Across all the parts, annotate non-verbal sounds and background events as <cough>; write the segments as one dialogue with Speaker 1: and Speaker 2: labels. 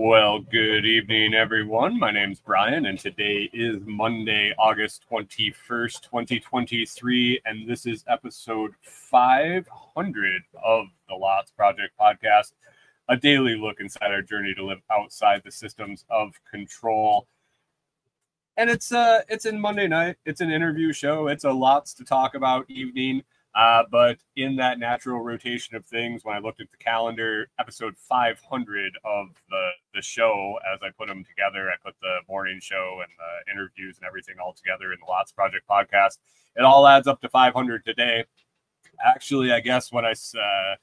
Speaker 1: Well, good evening, everyone. My name's Brian, and today is Monday, August 21st, 2023, and this is episode 500 of the Lots Project podcast, a daily look inside our journey to live outside the systems of control. And it's uh it's in Monday night. It's an interview show. It's a lots to talk about evening. Uh, but in that natural rotation of things, when I looked at the calendar, episode 500 of the the show, as I put them together, I put the morning show and the interviews and everything all together in the Lots Project podcast. It all adds up to 500 today. Actually, I guess when I uh,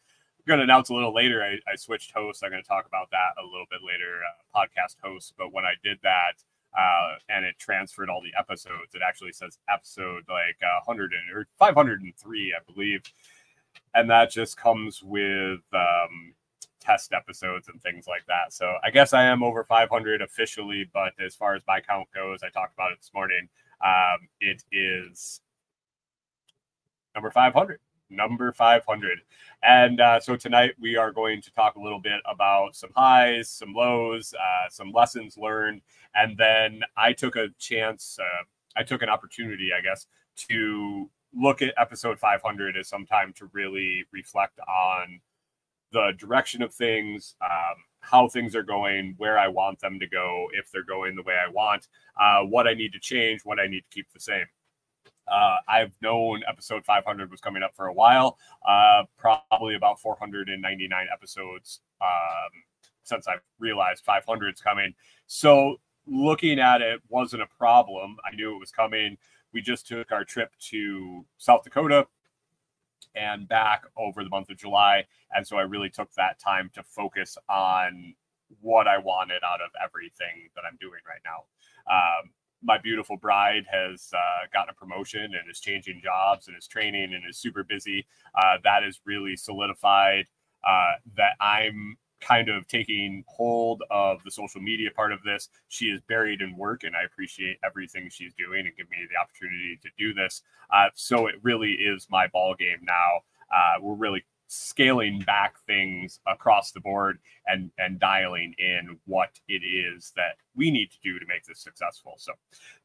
Speaker 1: going to announce a little later, I, I switched hosts. I'm going to talk about that a little bit later, uh, podcast hosts. But when I did that, uh, and it transferred all the episodes. It actually says episode like uh, 100 and, or 503, I believe, and that just comes with um, test episodes and things like that. So I guess I am over 500 officially, but as far as my count goes, I talked about it this morning. Um, it is number 500 number 500 and uh, so tonight we are going to talk a little bit about some highs some lows uh, some lessons learned and then I took a chance, uh, I took an opportunity, I guess, to look at episode 500 as some time to really reflect on the direction of things, um, how things are going, where I want them to go, if they're going the way I want, uh, what I need to change, what I need to keep the same. Uh, I've known episode 500 was coming up for a while, uh, probably about 499 episodes um, since I've realized 500 is coming. So looking at it wasn't a problem. I knew it was coming. We just took our trip to South Dakota and back over the month of July. And so I really took that time to focus on what I wanted out of everything that I'm doing right now. Um, my beautiful bride has uh, gotten a promotion and is changing jobs and is training and is super busy. Uh, that is really solidified uh, that I'm kind of taking hold of the social media part of this. She is buried in work, and I appreciate everything she's doing and give me the opportunity to do this. Uh, so it really is my ball game now. Uh, we're really scaling back things across the board and and dialing in what it is that we need to do to make this successful. So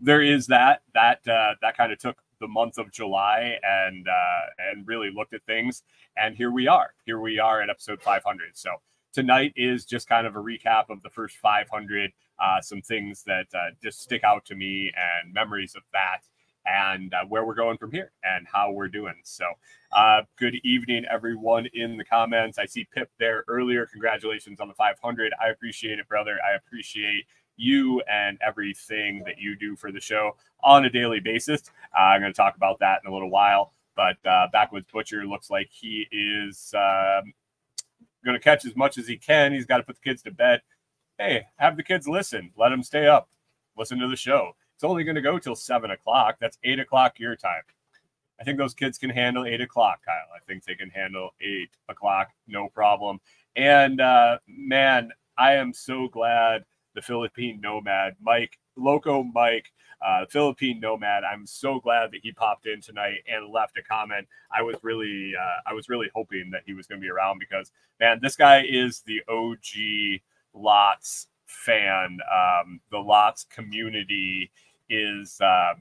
Speaker 1: there is that that uh, that kind of took the month of July and uh, and really looked at things. And here we are. Here we are at episode 500. So tonight is just kind of a recap of the first 500 uh, some things that uh, just stick out to me and memories of that and uh, where we're going from here and how we're doing so uh, good evening everyone in the comments i see pip there earlier congratulations on the 500 i appreciate it brother i appreciate you and everything that you do for the show on a daily basis uh, i'm going to talk about that in a little while but uh, backwoods butcher looks like he is um, going to catch as much as he can. He's got to put the kids to bed. Hey, have the kids listen. Let them stay up. Listen to the show. It's only going to go till seven o'clock. That's eight o'clock your time. I think those kids can handle eight o'clock, Kyle. I think they can handle eight o'clock, no problem. And uh, man, I am so glad the Philippine Nomad, Mike, Loco Mike, uh, Philippine Nomad. I'm so glad that he popped in tonight and left a comment. I was really, uh, I was really hoping that he was going to be around because, man, this guy is the OG Lots fan. Um, the Lots community is, uh,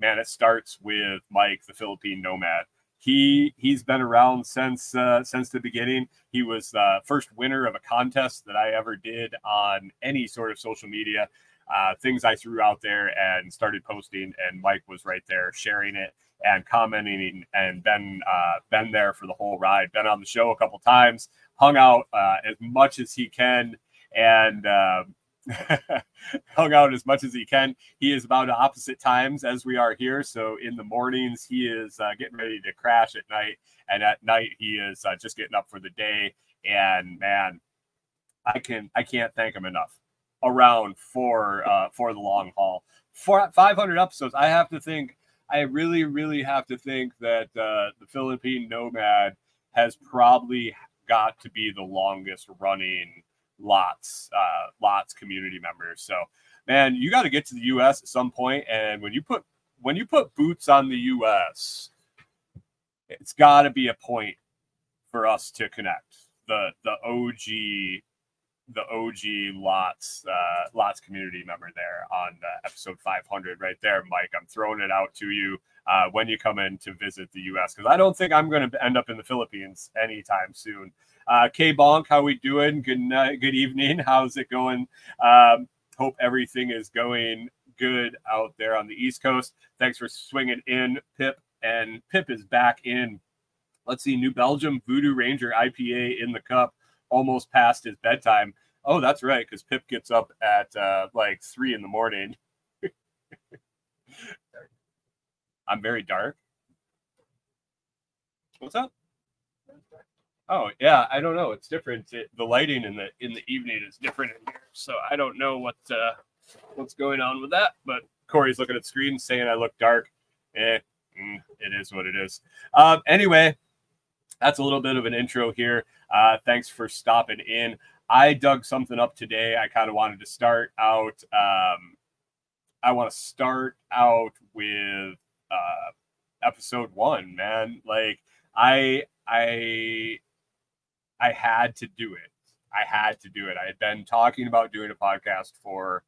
Speaker 1: man, it starts with Mike, the Philippine Nomad. He he's been around since uh, since the beginning. He was the first winner of a contest that I ever did on any sort of social media uh, things I threw out there and started posting, and Mike was right there sharing it and commenting, and been uh, been there for the whole ride. Been on the show a couple times, hung out uh, as much as he can, and uh, <laughs> hung out as much as he can. He is about opposite times as we are here. So in the mornings he is uh, getting ready to crash at night, and at night he is uh, just getting up for the day. And man, I can I can't thank him enough around for uh, for the long haul. For 500 episodes, I have to think. I really, really have to think that uh, the Philippine Nomad has probably got to be the longest running lots, uh, lots community members. So, man, you got to get to the U.S. at some point, and when you put when you put boots on the U.S., it's got to be a point for us to connect. The the OG the OG Lots uh, Lots community member there on uh, episode 500 right there, Mike. I'm throwing it out to you uh, when you come in to visit the U.S. because I don't think I'm going to end up in the Philippines anytime soon. Uh, K Bonk, how we doing? Good night, good evening. How's it going? Um, hope everything is going good out there on the East Coast. Thanks for swinging in, Pip. And Pip is back in. Let's see, New Belgium Voodoo Ranger IPA in the cup almost past his bedtime. Oh, that's right, because Pip gets up at uh, like three in the morning. <laughs> I'm very dark. What's up? Oh yeah, I don't know. It's different. It, the lighting in the in the evening is different in here, so I don't know what uh, what's going on with that. But Corey's looking at screen saying I look dark. Eh, mm, it is what it is. Um, anyway, that's a little bit of an intro here. Uh, thanks for stopping in. I dug something up today. I kind of wanted to start out. Um, I want to start out with uh, episode one, man. Like I, I, I had to do it. I had to do it. I had been talking about doing a podcast for,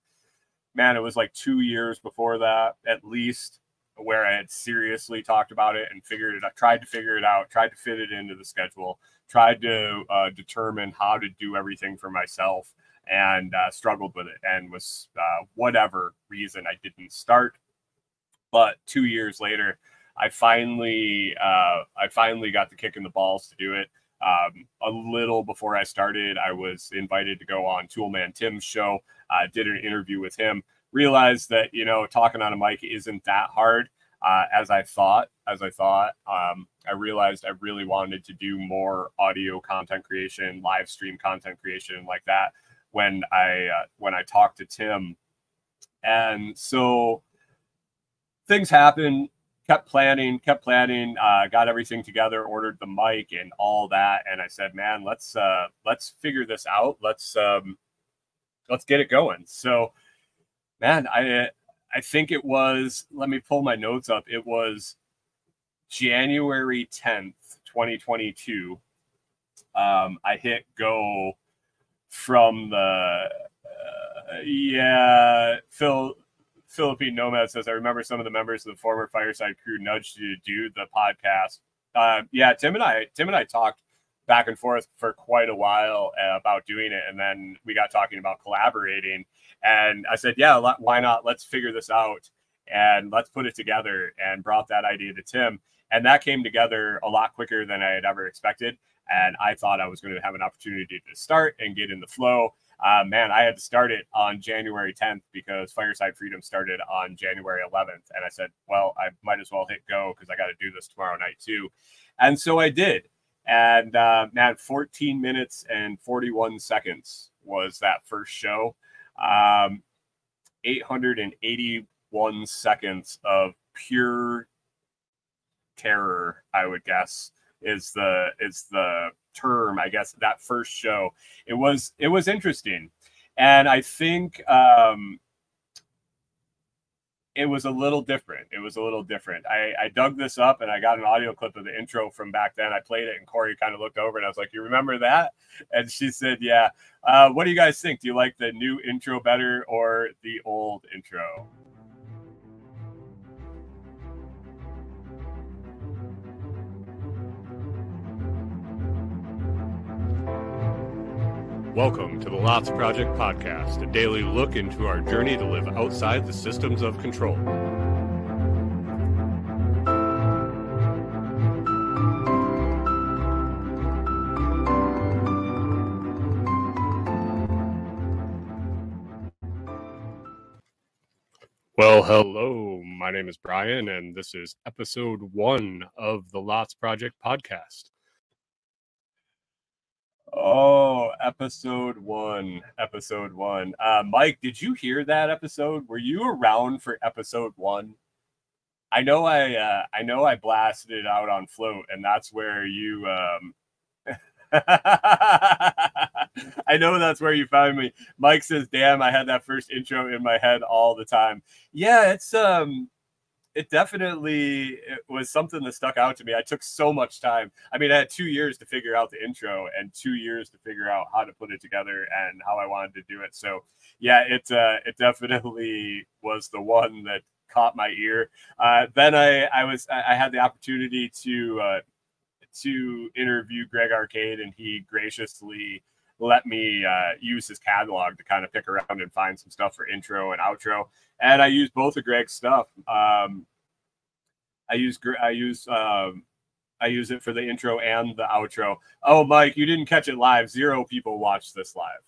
Speaker 1: man, it was like two years before that, at least where I had seriously talked about it and figured it out, tried to figure it out, tried to fit it into the schedule, tried to uh, determine how to do everything for myself and uh, struggled with it and was uh, whatever reason I didn't start. But two years later, I finally uh, I finally got the kick in the balls to do it. Um, a little before I started, I was invited to go on Toolman Tim's show. I did an interview with him realized that you know talking on a mic isn't that hard uh, as I thought. As I thought, um, I realized I really wanted to do more audio content creation, live stream content creation like that. When I uh, when I talked to Tim, and so things happen. Kept planning, kept planning, uh, got everything together, ordered the mic and all that, and I said, "Man, let's uh, let's figure this out. Let's um, let's get it going." So man, I I think it was. Let me pull my notes up. It was January tenth, twenty twenty two. Um, I hit go from the uh, yeah Phil Philippine Nomad says I remember some of the members of the former Fireside crew nudged you to do the podcast. Uh, yeah, Tim and I Tim and I talked back and forth for quite a while uh, about doing it, and then we got talking about collaborating and I said, yeah, why not? Let's figure this out and let's put it together and brought that idea to Tim. And that came together a lot quicker than I had ever expected. And I thought I was going to have an opportunity to start and get in the flow. Uh, man, I had to start it on January 10th because Fireside Freedom started on January 11th. And I said, well, I might as well hit go because I got to do this tomorrow night too. And so I did. And uh, man, 14 minutes and 41 seconds was that first show. Um, 881 seconds of pure terror, I would guess, is the is the term. I guess that first show. It was it was interesting, and I think um, it was a little different. It was a little different. I, I dug this up and I got an audio clip of the intro from back then. I played it and Corey kind of looked over and I was like, You remember that? And she said, Yeah. Uh, what do you guys think? Do you like the new intro better or the old intro? Welcome to the Lots Project podcast, a daily look into our journey to live outside the systems of control. Well, hello. My name is Brian, and this is episode one of the Lots Project podcast. Oh, episode one. Episode one. Uh, Mike, did you hear that episode? Were you around for episode one? I know I uh, I know I blasted it out on float, and that's where you um <laughs> I know that's where you found me. Mike says, "Damn, I had that first intro in my head all the time." Yeah, it's um it definitely it was something that stuck out to me. I took so much time. I mean, I had 2 years to figure out the intro and 2 years to figure out how to put it together and how I wanted to do it. So, yeah, it uh it definitely was the one that caught my ear. Uh, then I, I was I had the opportunity to uh, to interview Greg Arcade, and he graciously let me uh, use his catalog to kind of pick around and find some stuff for intro and outro. And I use both of Greg's stuff. Um, I use I use um, I use it for the intro and the outro. Oh, Mike, you didn't catch it live. Zero people watched this live.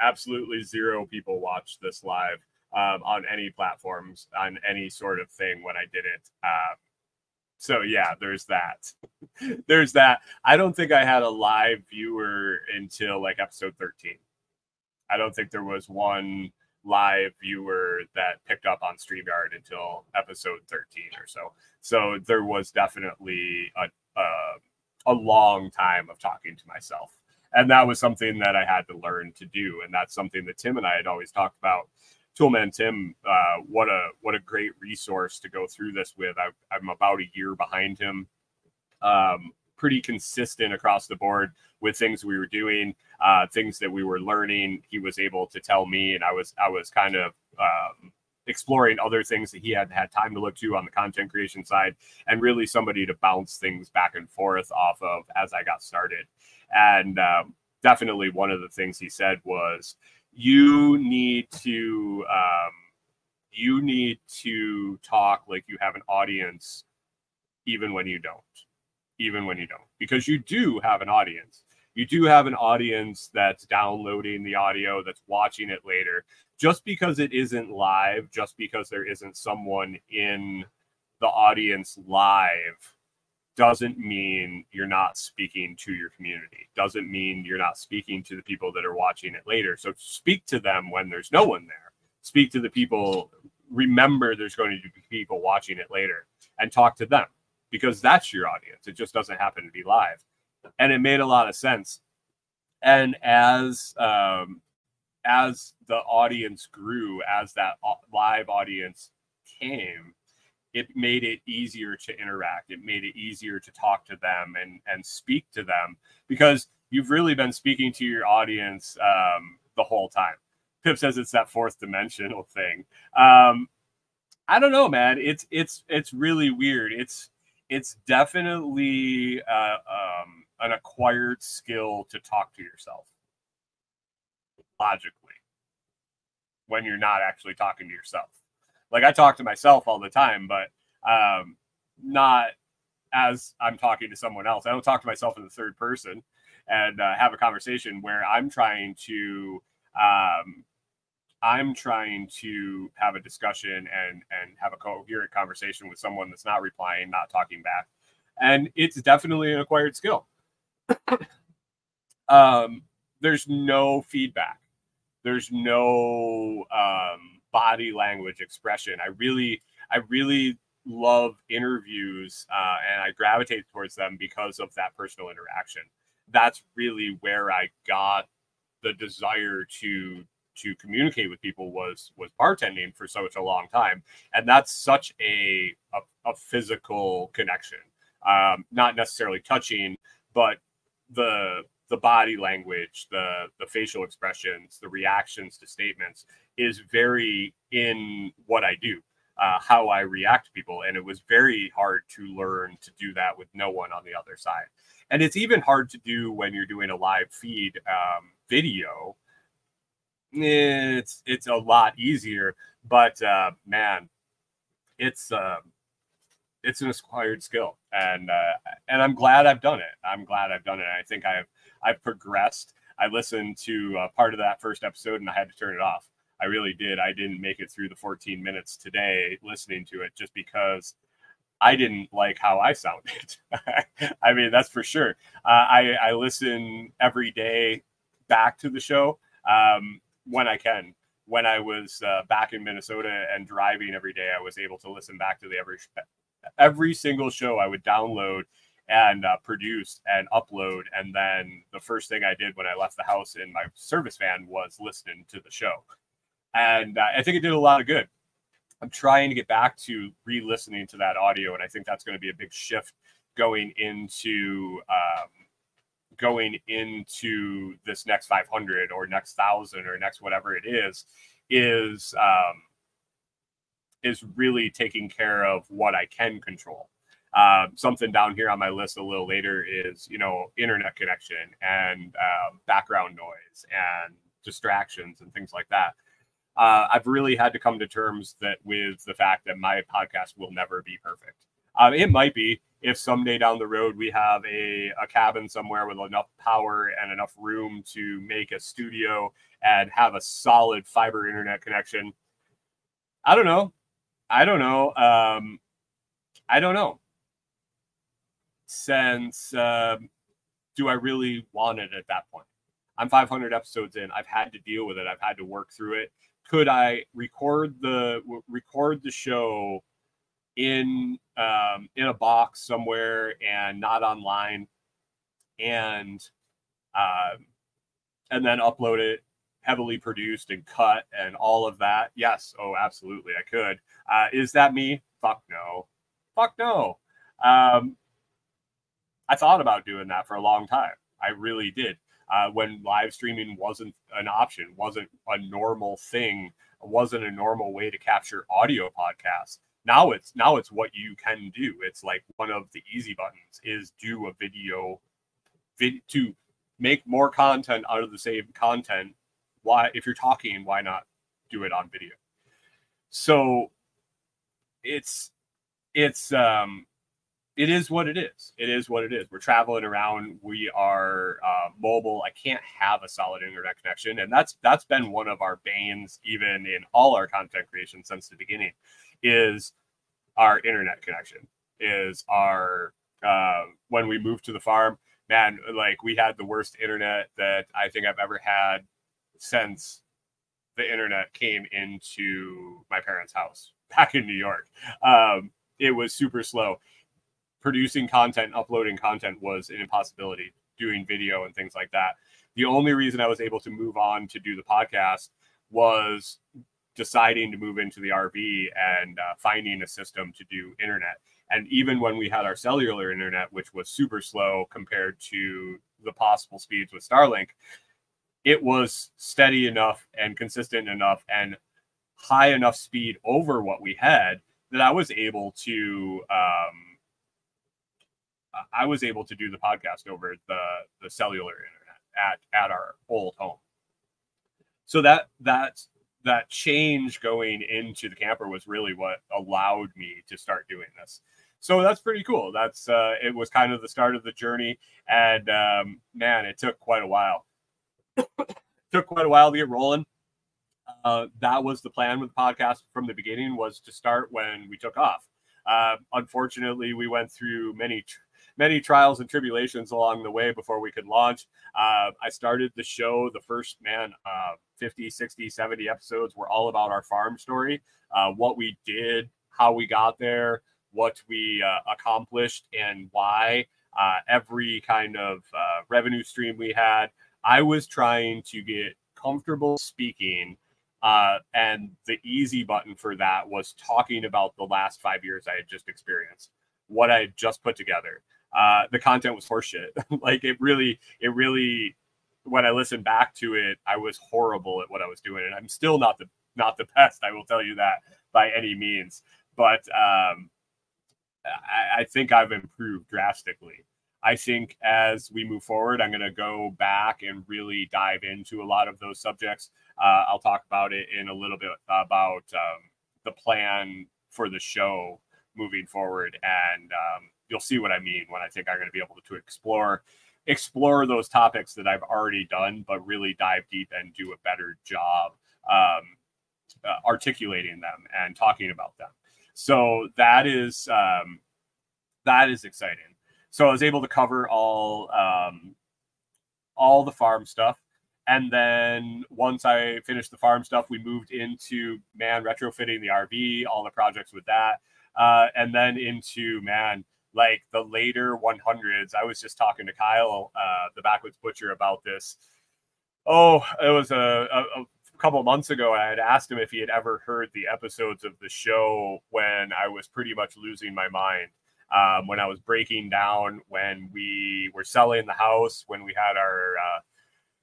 Speaker 1: Absolutely zero people watched this live um, on any platforms on any sort of thing when I did it. Uh, so yeah, there's that. <laughs> there's that. I don't think I had a live viewer until like episode 13. I don't think there was one live viewer that picked up on StreamYard until episode 13 or so. So there was definitely a, a, a long time of talking to myself. And that was something that I had to learn to do. And that's something that Tim and I had always talked about Toolman Tim, uh, what a what a great resource to go through this with. I, am about a year behind him, um, pretty consistent across the board with things we were doing, uh, things that we were learning. He was able to tell me, and I was I was kind of um, exploring other things that he had had time to look to on the content creation side, and really somebody to bounce things back and forth off of as I got started. And um, definitely one of the things he said was you need to um, you need to talk like you have an audience even when you don't even when you don't because you do have an audience. You do have an audience that's downloading the audio that's watching it later. Just because it isn't live just because there isn't someone in the audience live doesn't mean you're not speaking to your community. Doesn't mean you're not speaking to the people that are watching it later. So speak to them when there's no one there. Speak to the people. Remember there's going to be people watching it later and talk to them because that's your audience. It just doesn't happen to be live. And it made a lot of sense. And as um as the audience grew as that live audience came it made it easier to interact. It made it easier to talk to them and and speak to them because you've really been speaking to your audience um, the whole time. Pip says it's that fourth dimensional thing. Um, I don't know, man. It's it's it's really weird. It's it's definitely uh, um, an acquired skill to talk to yourself logically when you're not actually talking to yourself. Like I talk to myself all the time, but um, not as I'm talking to someone else. I don't talk to myself in the third person and uh, have a conversation where I'm trying to um, I'm trying to have a discussion and and have a coherent conversation with someone that's not replying, not talking back, and it's definitely an acquired skill. <coughs> um, there's no feedback. There's no um, body language expression. I really, I really love interviews uh, and I gravitate towards them because of that personal interaction. That's really where I got the desire to to communicate with people was was bartending for such a long time and that's such a a, a physical connection um, not necessarily touching but the the body language, the the facial expressions, the reactions to statements is very in what I do, uh, how I react to people, and it was very hard to learn to do that with no one on the other side. And it's even hard to do when you're doing a live feed um, video. It's it's a lot easier, but uh, man, it's uh, it's an acquired skill, and uh, and I'm glad I've done it. I'm glad I've done it. I think I've I've progressed. I listened to uh, part of that first episode and I had to turn it off. I really did. I didn't make it through the 14 minutes today listening to it just because I didn't like how I sounded. <laughs> I mean, that's for sure. Uh, I, I listen every day back to the show um, when I can. When I was uh, back in Minnesota and driving every day, I was able to listen back to the every every single show I would download and uh, produce and upload. And then the first thing I did when I left the house in my service van was listening to the show. And uh, I think it did a lot of good. I'm trying to get back to re listening to that audio. And I think that's going to be a big shift going into. Um, going into this next 500 or next thousand or next whatever it is is um, is really taking care of what I can control. Uh, something down here on my list a little later is you know internet connection and uh, background noise and distractions and things like that. Uh, I've really had to come to terms that with the fact that my podcast will never be perfect. Um, it might be if someday down the road we have a, a cabin somewhere with enough power and enough room to make a studio and have a solid fiber internet connection. I don't know. I don't know. Um, I don't know. Since uh, do I really want it at that point? I'm 500 episodes in. I've had to deal with it. I've had to work through it. Could I record the record the show in um, in a box somewhere and not online, and um, and then upload it heavily produced and cut and all of that? Yes. Oh, absolutely, I could. Uh, is that me? Fuck no. Fuck no. Um, I thought about doing that for a long time. I really did. Uh, when live streaming wasn't an option, wasn't a normal thing, wasn't a normal way to capture audio podcasts. Now it's now it's what you can do. It's like one of the easy buttons is do a video, vid, to make more content out of the same content. Why, if you're talking, why not do it on video? So it's it's um it is what it is. It is what it is. We're traveling around. We are uh, mobile. I can't have a solid internet connection, and that's that's been one of our banes, even in all our content creation since the beginning, is our internet connection. Is our uh, when we moved to the farm, man, like we had the worst internet that I think I've ever had since the internet came into my parents' house <laughs> back in New York. Um, it was super slow. Producing content, uploading content was an impossibility. Doing video and things like that. The only reason I was able to move on to do the podcast was deciding to move into the RV and uh, finding a system to do internet. And even when we had our cellular internet, which was super slow compared to the possible speeds with Starlink, it was steady enough and consistent enough and high enough speed over what we had that I was able to um, I was able to do the podcast over the the cellular internet at at our old home. So that that that change going into the camper was really what allowed me to start doing this. So that's pretty cool. That's uh, it was kind of the start of the journey, and um, man, it took quite a while. <coughs> took quite a while to get rolling uh, that was the plan with the podcast from the beginning was to start when we took off. Uh, unfortunately, we went through many many trials and tribulations along the way before we could launch. Uh, I started the show, the first man, uh, 50, 60, 70 episodes were all about our farm story, uh, what we did, how we got there, what we uh, accomplished, and why. Uh, every kind of uh, revenue stream we had. I was trying to get comfortable speaking uh, and the easy button for that was talking about the last five years I had just experienced, what I had just put together. Uh, the content was horseshit. <laughs> like it really, it really, when I listened back to it, I was horrible at what I was doing, and I'm still not the not the <laughs> best. I will tell you that by any means. But um, I, I think I've improved drastically. I think as we move forward, I'm going to go back and really dive into a lot of those subjects. Uh, I'll talk about it in a little bit about um, the plan for the show moving forward, and um, you'll see what I mean when I think I'm going to be able to explore explore those topics that I've already done, but really dive deep and do a better job um, uh, articulating them and talking about them. So that is um, that is exciting so I was able to cover all um, all the farm stuff. And then once I finished the farm stuff, we moved into man retrofitting the RV, all the projects with that, uh, and then into man like the later 100s. I was just talking to Kyle, uh, the Backwoods Butcher, about this. Oh, it was a, a, a couple months ago. I had asked him if he had ever heard the episodes of the show when I was pretty much losing my mind. Um, when I was breaking down, when we were selling the house, when we had our uh,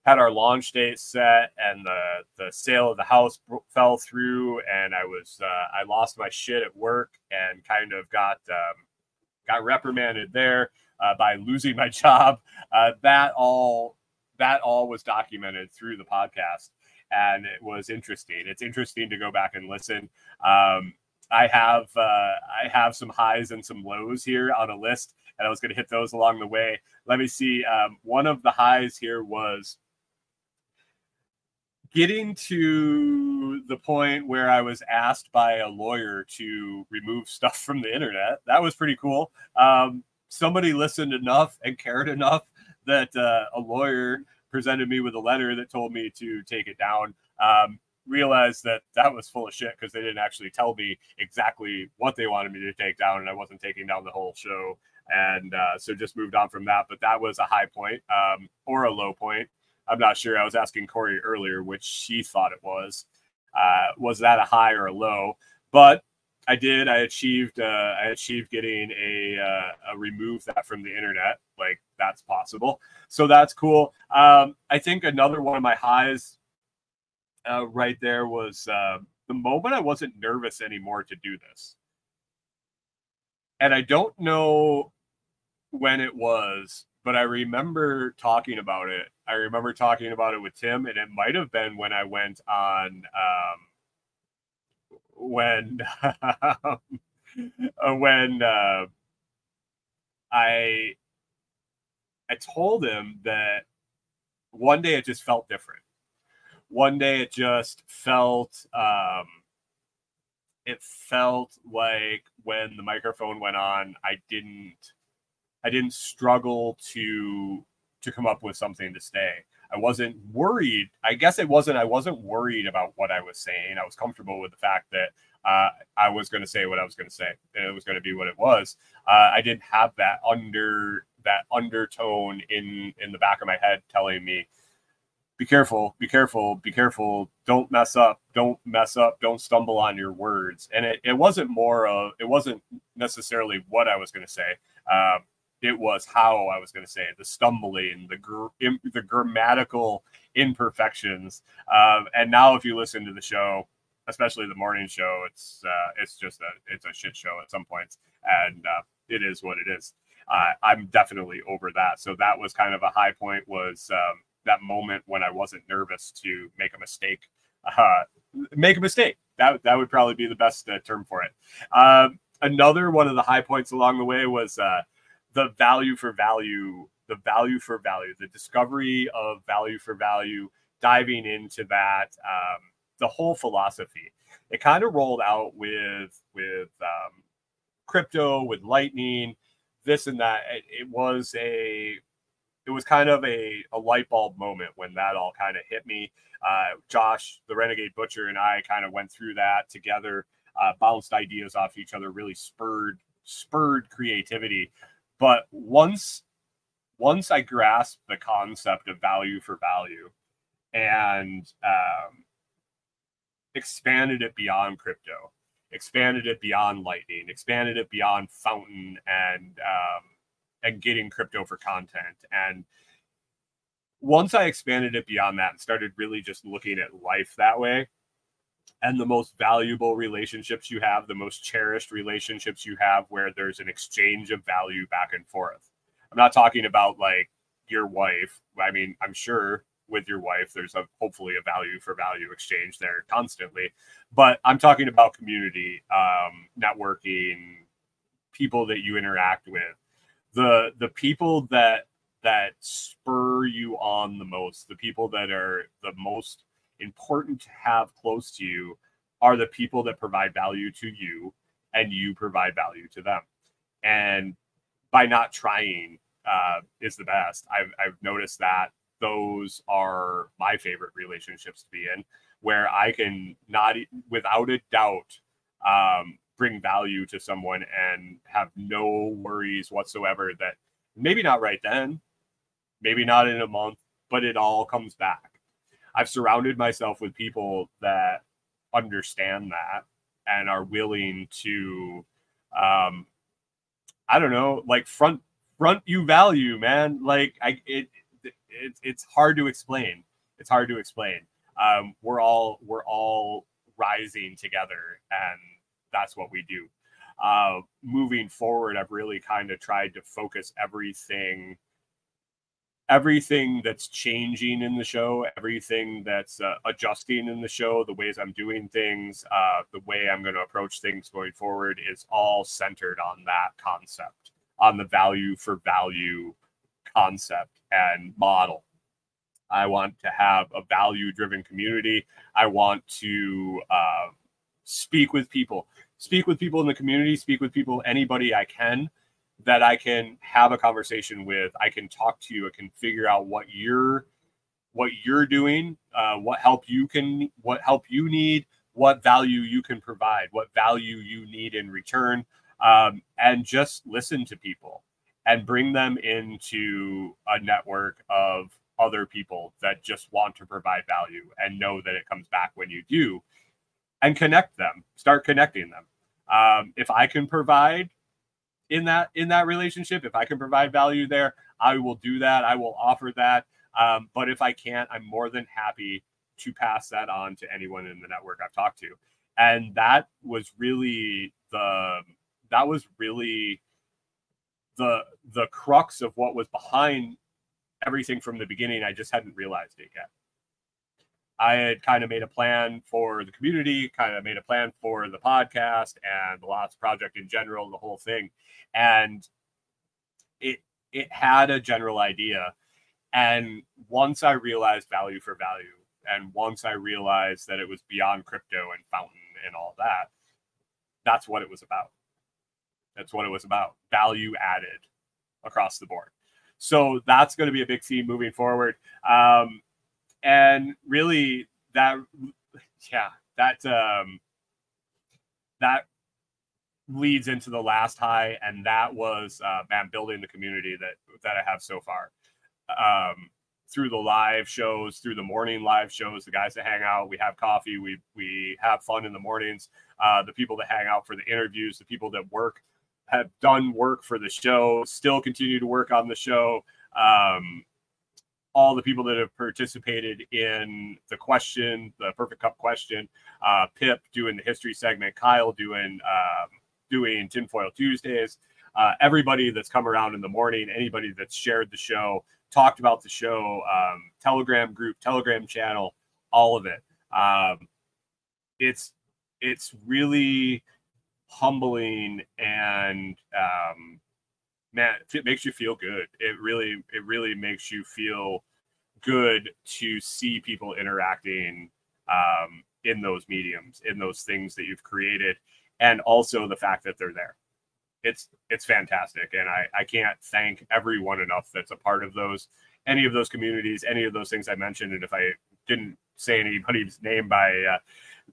Speaker 1: had our launch date set, and the the sale of the house fell through, and I was uh, I lost my shit at work and kind of got um, got reprimanded there uh, by losing my <laughs> job. Uh, that all that all was documented through the podcast, and it was interesting. It's interesting to go back and listen. Um, I have uh, I have some highs and some lows here on a list, and I was going to hit those along the way. Let me see. Um, one of the highs here was getting to the point where I was asked by a lawyer to remove stuff from the internet. That was pretty cool. Um, somebody listened enough and cared enough that uh, a lawyer presented me with a letter that told me to take it down. Um, realized that that was full of shit because they didn't actually tell me exactly what they wanted me to take down, and I wasn't taking down the whole show. And uh, so just moved on from that. But that was a high point um, or a low point. I'm not sure. I was asking Corey earlier which she thought it was. Uh, was that a high or a low? But I did. I achieved. Uh, I achieved getting a, uh, a remove that from the internet. Like that's possible. So that's cool. Um, I think another one of my highs uh, right there was uh, the moment I wasn't nervous anymore to do this. And I don't know when it was, but I remember talking about it. I remember talking about it with Tim, and it might have been when I went on um, when <laughs> uh, when uh, I I told him that one day it just felt different. One day it just felt um, it felt like when the microphone went on i didn't i didn't struggle to to come up with something to say i wasn't worried i guess it wasn't i wasn't worried about what i was saying i was comfortable with the fact that uh, i was going to say what i was going to say and it was going to be what it was uh, i didn't have that under that undertone in in the back of my head telling me be careful, be careful, be careful. Don't mess up. Don't mess up. Don't stumble on your words. And it, it wasn't more of, it wasn't necessarily what I was going to say. Um, it was how I was going to say it, the stumbling, the gr- the grammatical imperfections. Um, and now, if you listen to the show, especially the morning show, it's uh, it's just a it's a shit show at some points, and uh, it is what it is. Uh, I'm definitely over that. So that was kind of a high point. Was um, that moment when I wasn't nervous to make a mistake. Uh, make a mistake. That that would probably be the best uh, term for it. Um, another one of the high points along the way was uh, the value for value, the value for value, the discovery of value for value, diving into that, um, the whole philosophy. It kind of rolled out with with um, crypto, with Lightning, this and that. It, it was a it was kind of a, a light bulb moment when that all kind of hit me. Uh, Josh, the Renegade Butcher, and I kind of went through that together, uh, bounced ideas off each other, really spurred spurred creativity. But once once I grasped the concept of value for value and um, expanded it beyond crypto, expanded it beyond Lightning, expanded it beyond Fountain and um, and getting crypto for content. And once I expanded it beyond that and started really just looking at life that way, and the most valuable relationships you have, the most cherished relationships you have, where there's an exchange of value back and forth. I'm not talking about like your wife. I mean, I'm sure with your wife, there's a hopefully a value for value exchange there constantly, but I'm talking about community, um, networking, people that you interact with, the the people that that spur you on the most, the people that are the most important to have close to you are the people that provide value to you and you provide value to them. And by not trying uh, is the best. I've, I've noticed that those are my favorite relationships to be in, where I can not, without a doubt, um, bring value to someone and have no worries whatsoever that maybe not right then, maybe not in a month, but it all comes back. I've surrounded myself with people that understand that and are willing to um I don't know, like front front you value, man. Like I it, it it's hard to explain. It's hard to explain. Um we're all we're all rising together and that's what we do. Uh moving forward, I've really kind of tried to focus everything everything that's changing in the show, everything that's uh, adjusting in the show, the ways I'm doing things, uh, the way I'm going to approach things going forward is all centered on that concept, on the value for value concept and model. I want to have a value driven community. I want to uh, speak with people, speak with people in the community, speak with people, anybody I can that I can have a conversation with. I can talk to you. I can figure out what you're what you're doing, uh, what help you can, what help you need, what value you can provide, what value you need in return, um, and just listen to people and bring them into a network of other people that just want to provide value and know that it comes back when you do, and connect them. Start connecting them. Um, if I can provide in that in that relationship if i can provide value there i will do that. I will offer that. Um, but if i can't i'm more than happy to pass that on to anyone in the network i've talked to. And that was really the that was really the the crux of what was behind everything from the beginning. I just hadn't realized it yet I had kind of made a plan for the community, kind of made a plan for the podcast and the Lots Project in general, the whole thing, and it it had a general idea. And once I realized value for value, and once I realized that it was beyond crypto and fountain and all that, that's what it was about. That's what it was about. Value added across the board. So that's going to be a big theme moving forward. Um, and really that yeah that um that leads into the last high and that was uh man building the community that that i have so far. Um through the live shows through the morning live shows the guys that hang out we have coffee we we have fun in the mornings. Uh the people that hang out for the interviews the people that work have done work for the show still continue to work on the show. Um all the people that have participated in the question, the perfect cup question, uh, Pip doing the history segment, Kyle doing um, doing tinfoil Tuesdays, uh, everybody that's come around in the morning, anybody that's shared the show, talked about the show, um, Telegram group, Telegram channel, all of it. Um, it's it's really humbling and um, man, it makes you feel good. It really, it really makes you feel good to see people interacting um, in those mediums, in those things that you've created, and also the fact that they're there. It's it's fantastic, and I I can't thank everyone enough that's a part of those any of those communities, any of those things I mentioned, and if I didn't say anybody's name by uh,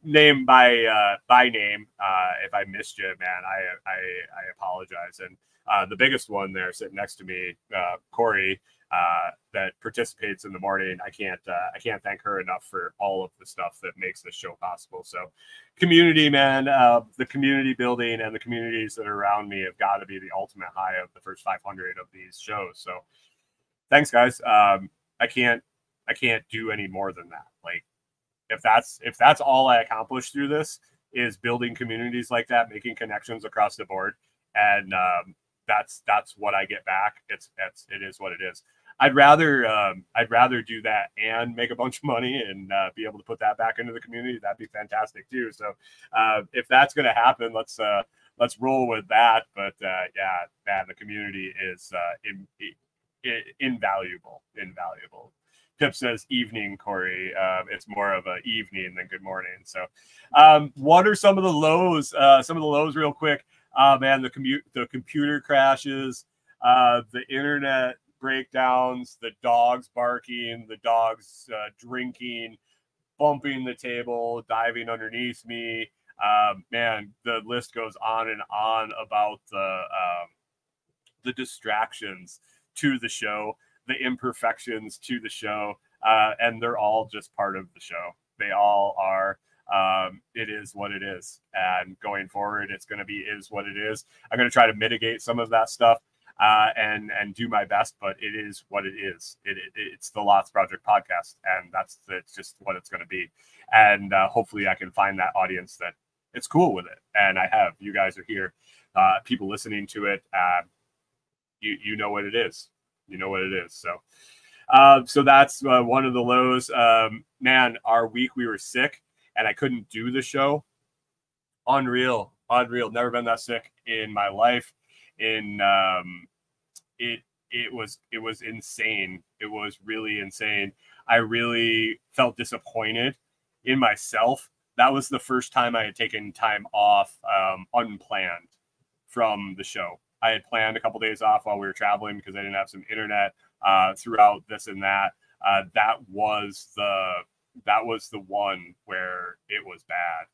Speaker 1: name by uh, by name, uh, if I missed you, man, I I, I apologize. And uh, the biggest one there sitting next to me, uh, Corey, uh, that participates in the morning. I can't uh, I can't thank her enough for all of the stuff that makes this show possible. So, community, man, uh, the community building and the communities that are around me have got to be the ultimate high of the first 500 of these shows. So, thanks, guys. Um, I can't I can't do any more than that. Like, if that's if that's all I accomplish through this is building communities like that, making connections across the board, and um, that's that's what I get back. It's it's it is what it is. I'd rather um, I'd rather do that and make a bunch of money and uh, be able to put that back into the community. That'd be fantastic too. So uh, if that's going to happen, let's uh, let's roll with that. But uh, yeah, man, the community is uh, in, in, invaluable, invaluable. Pip says evening, Corey. Uh, it's more of a evening than good morning. So, um, what are some of the lows? Uh, some of the lows, real quick. Uh, man, the commute, the computer crashes, uh, the internet breakdowns, the dogs barking, the dogs uh, drinking, bumping the table, diving underneath me. Um, man, the list goes on and on about the um, the distractions to the show, the imperfections to the show, uh, and they're all just part of the show. They all are. Um, it is what it is, and going forward, it's going to be is what it is. I'm going to try to mitigate some of that stuff uh, and and do my best, but it is what it is. It, it it's the Lots Project podcast, and that's it's just what it's going to be. And uh, hopefully, I can find that audience that it's cool with it. And I have you guys are here, uh, people listening to it. Uh, you you know what it is. You know what it is. So. Uh, so that's uh, one of the lows. Um, man, our week we were sick and I couldn't do the show. Unreal, unreal. Never been that sick in my life. In um, it, it was it was insane. It was really insane. I really felt disappointed in myself. That was the first time I had taken time off um, unplanned from the show. I had planned a couple days off while we were traveling because I didn't have some internet uh, throughout this and that. Uh, that was the that was the one where it was bad.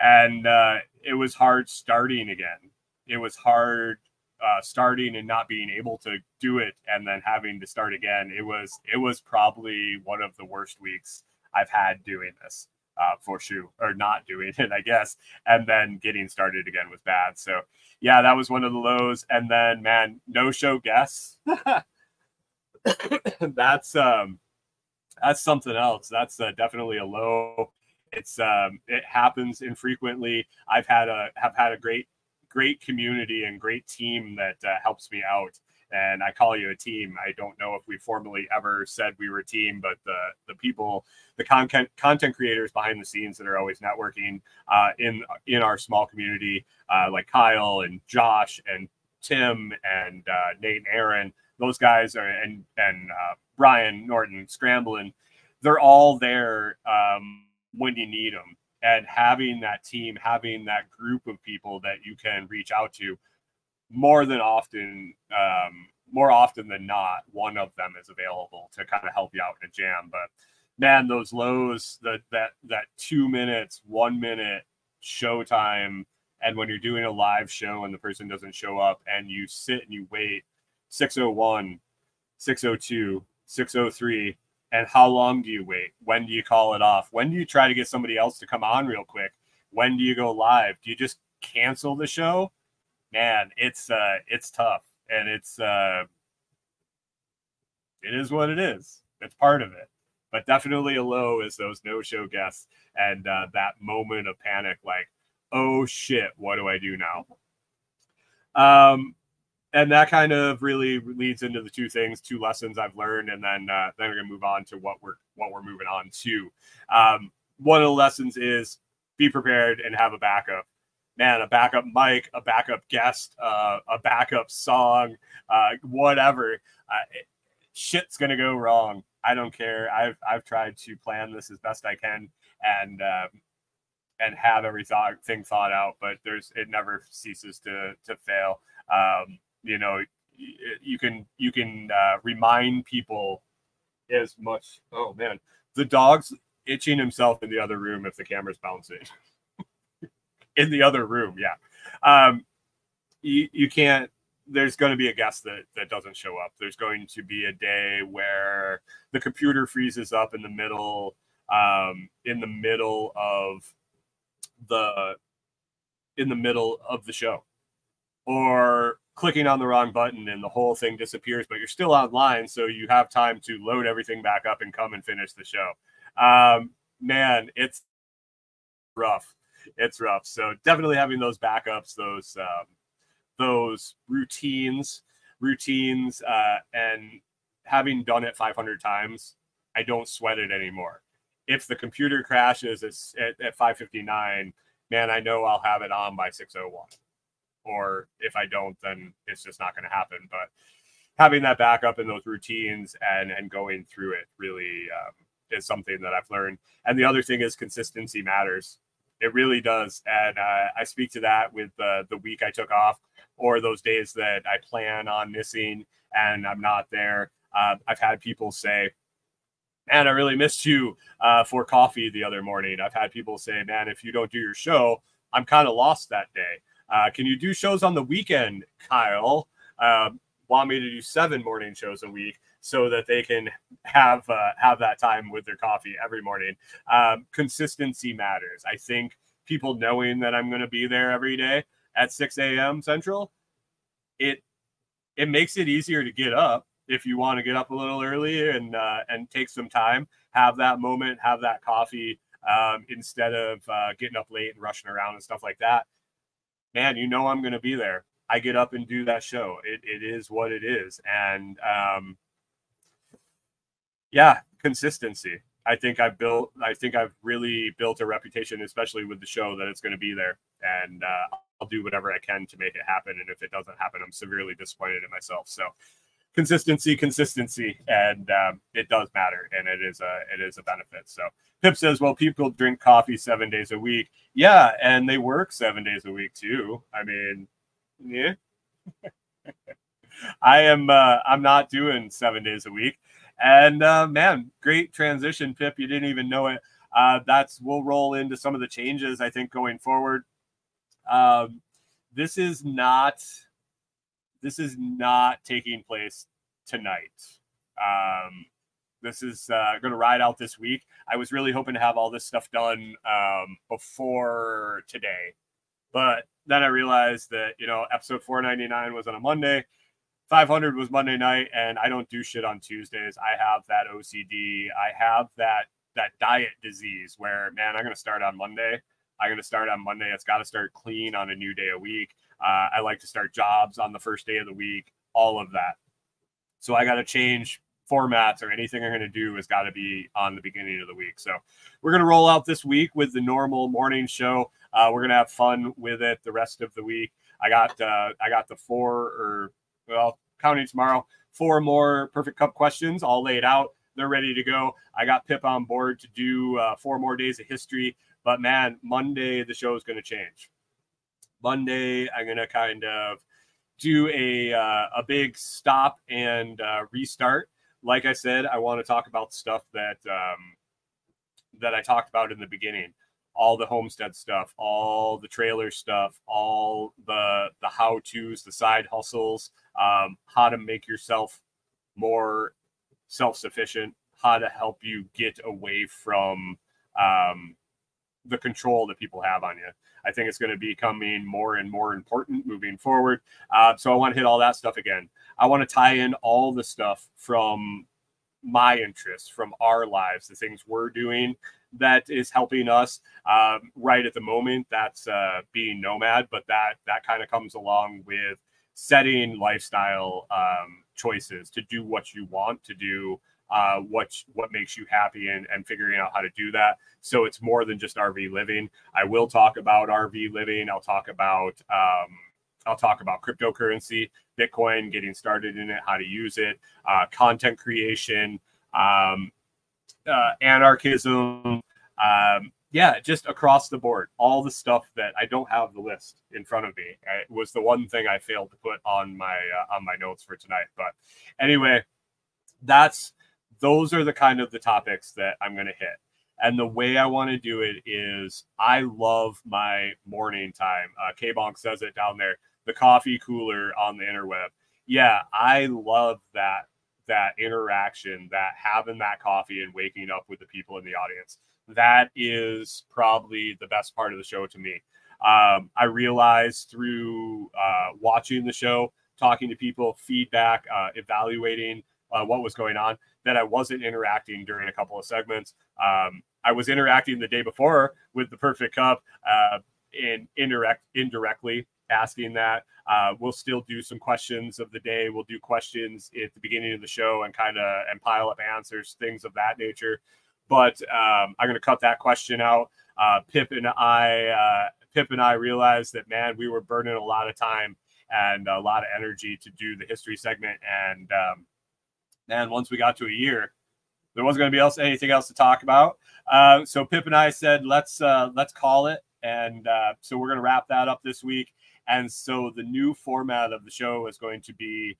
Speaker 1: And uh, it was hard starting again. It was hard uh, starting and not being able to do it and then having to start again. It was it was probably one of the worst weeks I've had doing this uh, for sure, or not doing it, I guess. And then getting started again was bad. So yeah, that was one of the lows. And then man, no show guests. <laughs> That's um that's something else. That's uh, definitely a low. It's um, it happens infrequently. I've had a have had a great great community and great team that uh, helps me out. And I call you a team. I don't know if we formally ever said we were a team, but the the people, the content content creators behind the scenes that are always networking uh, in in our small community, uh, like Kyle and Josh and Tim and uh, Nate and Aaron, those guys are and and Brian Norton scrambling, they're all there um, when you need them. And having that team, having that group of people that you can reach out to, more than often, um, more often than not, one of them is available to kind of help you out in a jam. But man, those lows, that that that two minutes, one minute showtime, and when you're doing a live show and the person doesn't show up, and you sit and you wait 601, 602, 603 and how long do you wait? When do you call it off? When do you try to get somebody else to come on real quick? When do you go live? Do you just cancel the show? Man it's uh it's tough and it's uh it is what it is. It's part of it. But definitely a low is those no show guests and uh, that moment of panic like oh shit what do i do now? Um and that kind of really leads into the two things, two lessons I've learned, and then uh, then we're gonna move on to what we're what we're moving on to. Um, one of the lessons is be prepared and have a backup. Man, a backup mic, a backup guest, uh, a backup song, uh, whatever. Uh, it, shit's gonna go wrong. I don't care. I've I've tried to plan this as best I can and um, and have everything thought out, but there's it never ceases to to fail. Um, you know you can you can uh, remind people as much oh man the dog's itching himself in the other room if the camera's bouncing. <laughs> In the other room yeah. Um you, you can't there's going to be a guest that that doesn't show up. There's going to be a day where the computer freezes up in the middle um in the middle of the in the middle of the show. Or clicking on the wrong button and the whole thing disappears, but you're still online, so you have time to load everything back up and come and finish the show. Um, man, it's rough. It's rough. So definitely having those backups, those um, those routines, routines, uh, and having done it 500 times, I don't sweat it anymore. If the computer crashes at, at 5:59, man, I know I'll have it on by 6:01 or if I don't, then it's just not going to happen. But having that backup and those routines and and going through it really um, is something that I've learned. And the other thing is consistency matters. It really does, and uh, I speak to that with the week I took off or those days that I plan on missing and I'm not there. Uh, I've had people say, man, I really missed you uh, for coffee the other morning. I've had people say, man, if you don't do your show, I'm kind of lost that day. Uh, can you do shows on the weekend, Kyle? Uh, want me to do seven morning shows a week so that they can have uh, have that time with their coffee every morning. Um, consistency matters. I think people knowing that I'm going to be there every day at 6 a.m. Central, it it makes it easier to get up if you want to get up a little early and uh, and take some time, have that moment, have that coffee um, instead of uh, getting up late and rushing around and stuff like that. Man, you know I'm going to be there. I get up and do that show. It, it is what it is, and um, yeah, consistency. I think I've built. I think I've really built a reputation, especially with the show, that it's going to be there, and uh, I'll do whatever I can to make it happen. And if it doesn't happen, I'm severely disappointed in myself. So consistency, consistency, and um, it does matter, and it is a it is a benefit. So Pip says, well, people drink coffee seven days a week. Yeah, and they work seven days a week too. I mean, yeah. <laughs> I am uh, I'm not doing seven days a week. And uh, man, great transition, Pip. You didn't even know it. Uh, that's we'll roll into some of the changes I think going forward. Um, this is not this is not taking place tonight. Um, this is uh, going to ride out this week. I was really hoping to have all this stuff done um, before today, but then I realized that you know episode 499 was on a Monday, 500 was Monday night, and I don't do shit on Tuesdays. I have that OCD. I have that that diet disease where man, I'm going to start on Monday. I'm going to start on Monday. It's got to start clean on a new day a week. Uh, I like to start jobs on the first day of the week. All of that. So I got to change formats or anything I'm going to do has got to be on the beginning of the week. So we're going to roll out this week with the normal morning show. Uh, we're going to have fun with it the rest of the week. I got uh, I got the four or well counting tomorrow four more perfect cup questions all laid out. They're ready to go. I got Pip on board to do uh, four more days of history. But man, Monday the show is going to change. Monday I'm going to kind of do a uh, a big stop and uh, restart like I said, I want to talk about stuff that um, that I talked about in the beginning. All the homestead stuff, all the trailer stuff, all the the how tos, the side hustles, um, how to make yourself more self sufficient, how to help you get away from um, the control that people have on you. I think it's going to be becoming more and more important moving forward. Uh, so I want to hit all that stuff again. I want to tie in all the stuff from my interests, from our lives, the things we're doing that is helping us um, right at the moment. That's uh, being nomad, but that that kind of comes along with setting lifestyle um, choices to do what you want to do uh, what what makes you happy and, and figuring out how to do that. So it's more than just RV living. I will talk about RV living. I'll talk about um, I'll talk about cryptocurrency, Bitcoin, getting started in it, how to use it, uh, content creation, um, uh, anarchism. Um, yeah, just across the board, all the stuff that I don't have the list in front of me it was the one thing I failed to put on my uh, on my notes for tonight. But anyway, that's those are the kind of the topics that I'm going to hit. And the way I want to do it is I love my morning time. Uh, K Bonk says it down there, the coffee cooler on the interweb. Yeah, I love that that interaction, that having that coffee and waking up with the people in the audience. That is probably the best part of the show to me. Um, I realized through uh, watching the show, talking to people, feedback, uh, evaluating uh, what was going on, that I wasn't interacting during a couple of segments. Um, I was interacting the day before with the Perfect Cup uh, and indirect indirectly asking that. Uh, we'll still do some questions of the day. We'll do questions at the beginning of the show and kind of and pile up answers, things of that nature. But um, I'm going to cut that question out. Uh, Pip and I, uh, Pip and I realized that man, we were burning a lot of time and a lot of energy to do the history segment, and um, man, once we got to a year, there wasn't going to be else anything else to talk about. Uh, so Pip and I said, let's uh, let's call it, and uh, so we're going to wrap that up this week. And so the new format of the show is going to be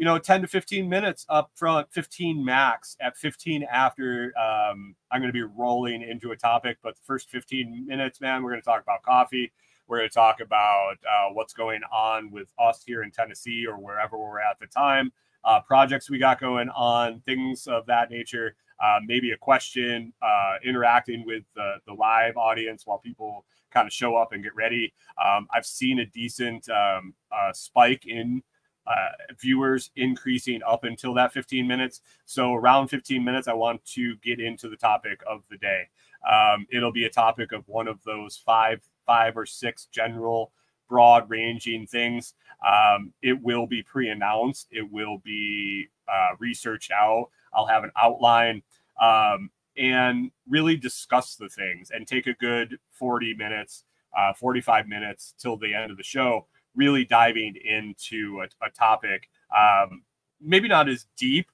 Speaker 1: you know, 10 to 15 minutes up front, 15 max. At 15 after, um, I'm going to be rolling into a topic, but the first 15 minutes, man, we're going to talk about coffee. We're going to talk about uh, what's going on with us here in Tennessee or wherever we're at the time, uh, projects we got going on, things of that nature. Uh, maybe a question, uh, interacting with the, the live audience while people kind of show up and get ready. Um, I've seen a decent um, uh, spike in uh, viewers increasing up until that 15 minutes. So around 15 minutes, I want to get into the topic of the day. Um, it'll be a topic of one of those five, five or six general, broad ranging things. Um, it will be pre-announced. It will be uh, researched out. I'll have an outline um, and really discuss the things and take a good 40 minutes, uh, 45 minutes till the end of the show really diving into a, a topic, um, maybe not as deep,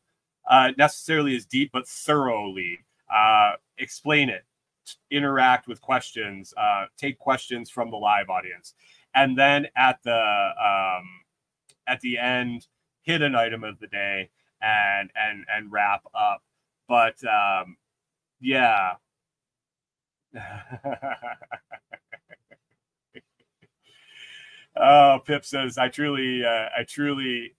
Speaker 1: uh, necessarily as deep, but thoroughly uh, explain it, interact with questions, uh, take questions from the live audience, and then at the um, at the end, hit an item of the day and and and wrap up. But um, yeah. <laughs> Oh, Pip says, I truly, uh, I truly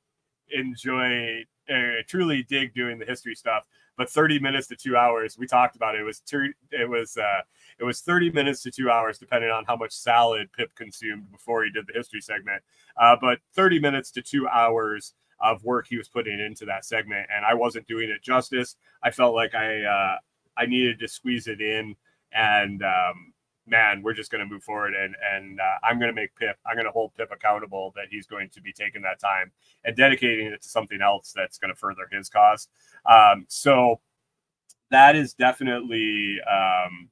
Speaker 1: enjoy, uh, truly dig doing the history stuff. But 30 minutes to two hours, we talked about it. It was, ter- it was, uh, it was 30 minutes to two hours, depending on how much salad Pip consumed before he did the history segment. Uh, but 30 minutes to two hours of work he was putting into that segment, and I wasn't doing it justice. I felt like I, uh, I needed to squeeze it in, and um, man, we're just going to move forward and and uh, I'm going to make Pip. I'm going to hold Pip accountable that he's going to be taking that time and dedicating it to something else that's going to further his cause. Um, so that is definitely um,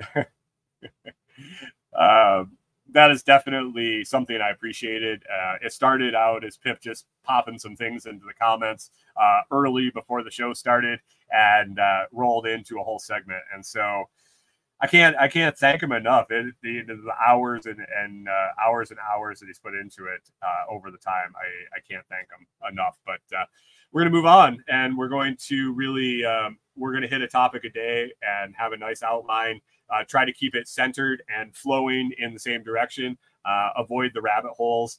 Speaker 1: <laughs> uh, that is definitely something I appreciated. Uh, it started out as Pip just popping some things into the comments uh, early before the show started and uh, rolled into a whole segment, and so I can't I can't thank him enough. It, the, the hours and and uh, hours and hours that he's put into it uh, over the time, I I can't thank him enough. But uh, we're gonna move on, and we're going to really um, we're gonna hit a topic a day and have a nice outline. Uh, try to keep it centered and flowing in the same direction. Uh, avoid the rabbit holes.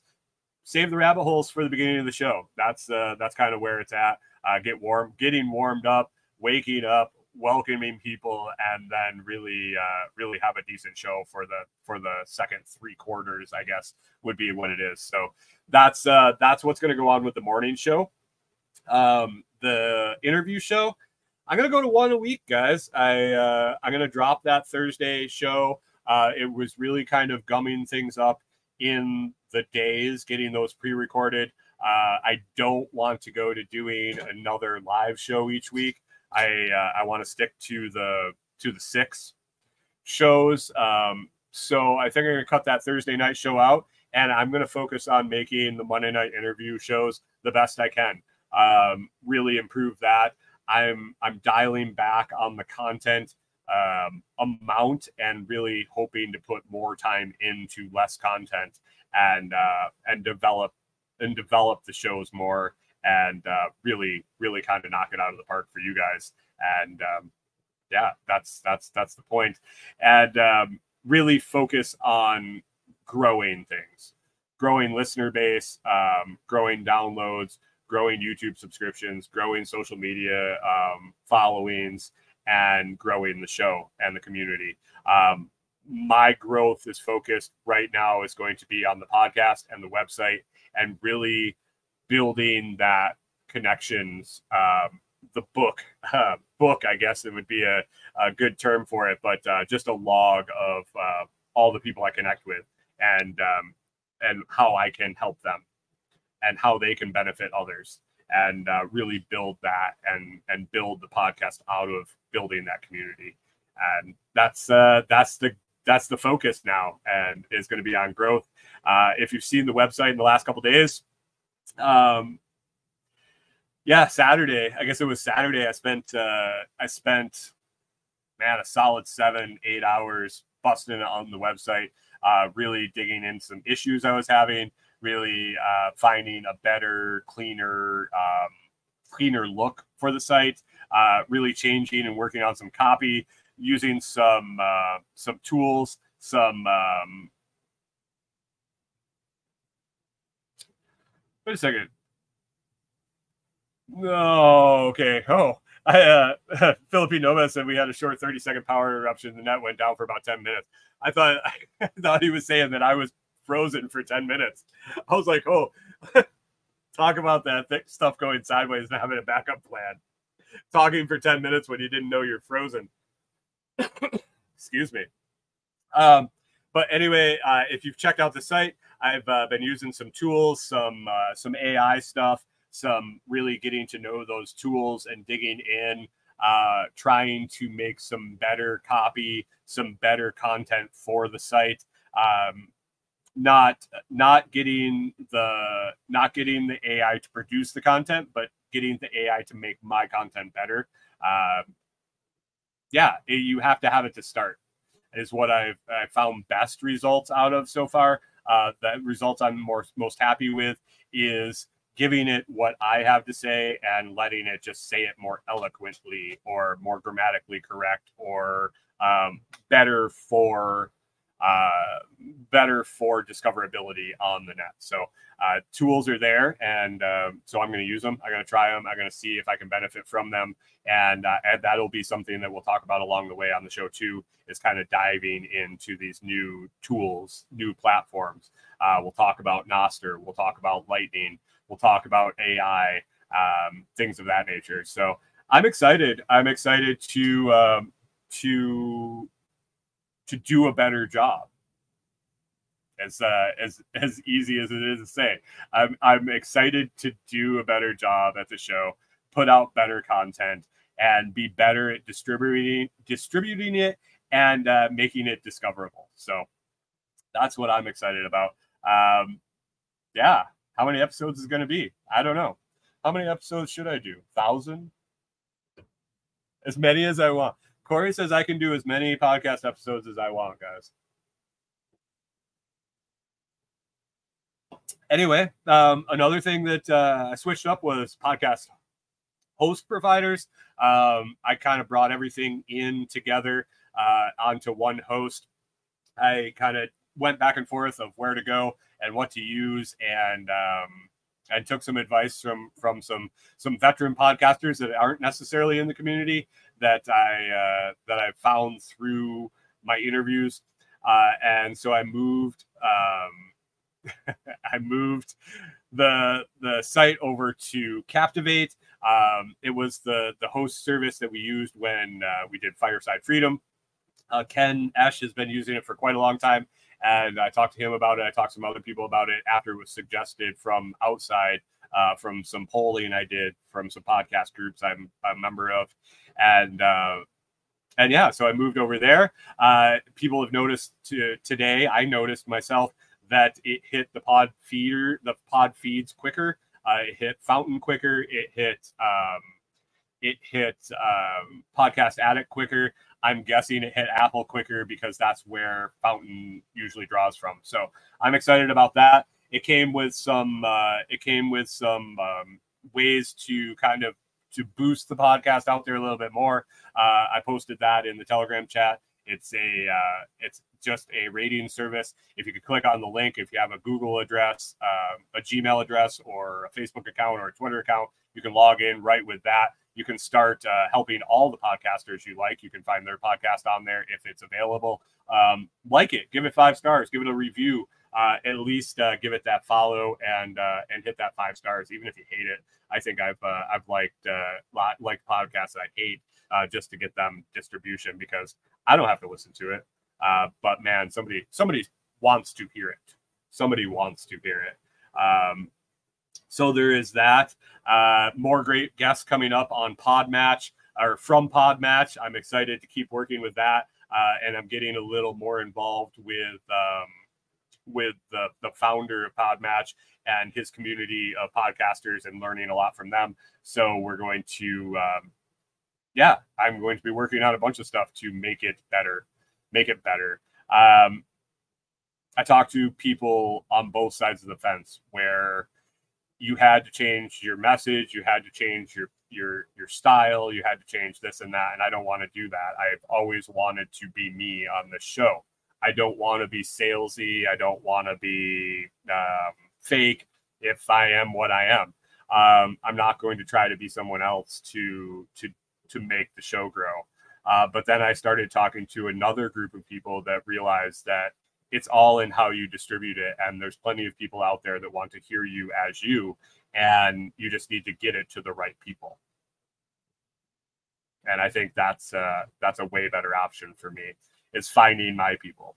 Speaker 1: Save the rabbit holes for the beginning of the show. That's uh, that's kind of where it's at. get warm, getting warmed up, waking up, welcoming people and then really uh, really have a decent show for the for the second three quarters i guess would be what it is so that's uh that's what's going to go on with the morning show um the interview show i'm to go to one a week guys i uh i'm to drop that thursday show uh it was really kind of gumming things up in the days getting those pre-recorded uh, I don't want to go to doing another live show each week. I uh, I want to stick to the to the six shows. Um, so I think I'm to cut that Thursday night show out, and I'm to focus on making the Monday night interview shows the best I can. Um, really improve that. I'm I'm dialing back on the content um, amount and really hoping to put more time into less content and uh, and develop and develop the shows more and uh, really, really kind of knock it out of the park for you guys. And um, yeah, that's that's that's the. And um, really focus on growing things, growing listener base, um, growing downloads, growing YouTube subscriptions, growing social media um, followings, and growing the show and the community. Um, my growth is focused right now is going to be on the podcast and the website and really building that connections um, the book uh, book i guess it would be a, a good term for it but uh, just a log of uh, all the people i connect with and um, and how i can help them and how they can benefit others and uh, really build that and and build the podcast out of building that community and that's uh, that's the that's the focus now and is going to be on growth uh, if you've seen the website in the last couple days um, yeah, Saturday. I guess it was Saturday. I spent uh, I spent man a solid seven eight hours busting on the website, uh, really digging in some issues I was having, really uh, finding a better, cleaner, um, cleaner look for the site. Uh, really changing and working on some copy, using some uh, some tools, some. Um, wait a second. No, okay. Oh, I uh, <laughs> Philippine Nova said we had a short 30 second power interruption. The net went down for about 10 minutes. I thought <laughs> I thought he was saying that I was frozen for 10 minutes. I was like, oh, <laughs> talk about that stuff going sideways and having a backup plan. Talking for 10 minutes when you didn't know you're frozen. <coughs> Excuse me. Um, but anyway, uh, if you've checked out the site, I've uh, been using some tools, some uh, some AI stuff, some really getting to know those tools and digging in, uh, trying to make some better copy, some better content for the site. Um, not not getting the not getting the AI to produce the content, but getting the AI to make my content better. Um, yeah, you have to have it to start. Is what I've I found best results out of so far. Uh, the results I'm more most happy with is giving it what I have to say and letting it just say it more eloquently or more grammatically correct or um, better for uh, better for discoverability on the net. So uh, tools are there, and um, so I'm going to use them. I'm going to try them. I'm going to see if I can benefit from them, and, uh, and that'll be something that we'll talk about along the way on the show too. Is kind of diving into these new tools, new platforms. Uh, we'll talk about Nostr. We'll talk about Lightning. We'll talk about AI, um, things of that nature. So I'm excited. I'm excited to um, to to do a better job. As uh, as as easy as it is to say, I'm I'm excited to do a better job at the show, put out better content, and be better at distributing distributing it and uh, making it discoverable. So that's what I'm excited about. Um, yeah, how many episodes is going to be? I don't know. How many episodes should I do? Thousand? As many as I want. Corey says I can do as many podcast episodes as I want, guys. Anyway, um, another thing that uh, I switched up was podcast host providers. Um, I kind of brought everything in together uh, onto one host. I kind of went back and forth of where to go and what to use, and um, and took some advice from from some some veteran podcasters that aren't necessarily in the community that I uh, that I found through my interviews, uh, and so I moved. Um, <laughs> I moved the the site over to Captivate. Um, it was the the host service that we used when uh, we did Fireside Freedom. Uh, Ken Esch has been using it for quite a long time, and I talked to him about it. I talked to some other people about it after it was suggested from outside, uh, from some polling I did from some podcast groups I'm a member of, and uh, and yeah, so I moved over there. Uh, people have noticed to, today. I noticed myself that it hit the pod feeder, the pod feeds quicker. Uh, it hit Fountain quicker. It hit um, it hit um, Podcast Addict quicker. I'm guessing it hit Apple quicker because that's where Fountain usually draws from. So I'm excited about that. It came with some. Uh, it came with some um, ways to kind of to boost the podcast out there a little bit more. Uh, I posted that in the Telegram chat. It's a uh, it's just a rating service. If you could click on the link, if you have a Google address, um, a Gmail address, or a Facebook account or a Twitter account, you can log in right with that. You can start uh, helping all the podcasters you like. You can find their podcast on there if it's available. Um, like it, give it five stars, give it a review. Uh, at least uh, give it that follow and uh, and hit that five stars, even if you hate it. I think I've uh, I've liked uh, liked podcasts that I hate uh, just to get them distribution because I don't have to listen to it. Uh, but man, somebody somebody wants to hear it. Somebody wants to hear it. Um, so there is that. Uh, more great guests coming up on Podmatch or from Podmatch. I'm excited to keep working with that, uh, and I'm getting a little more involved with um, with the the founder of Podmatch and his community of podcasters and learning a lot from them. So we're going to, um, yeah, I'm going to be working on a bunch of stuff to make it better, make it better. Um, I talked to people on both sides of the fence where you had to change your message, you had to change your your your style, you had to change this and that, and I don't want to do that. I've always wanted to be me on the show. I don't want to be salesy. I don't want to be um, fake. If I am what I am, um, I'm not going to try to be someone else to to to make the show grow. Uh, but then I started talking to another group of people that realized that it's all in how you distribute it, and there's plenty of people out there that want to hear you as you, and you just need to get it to the right people. And I think that's uh, that's a way better option for me is finding my people,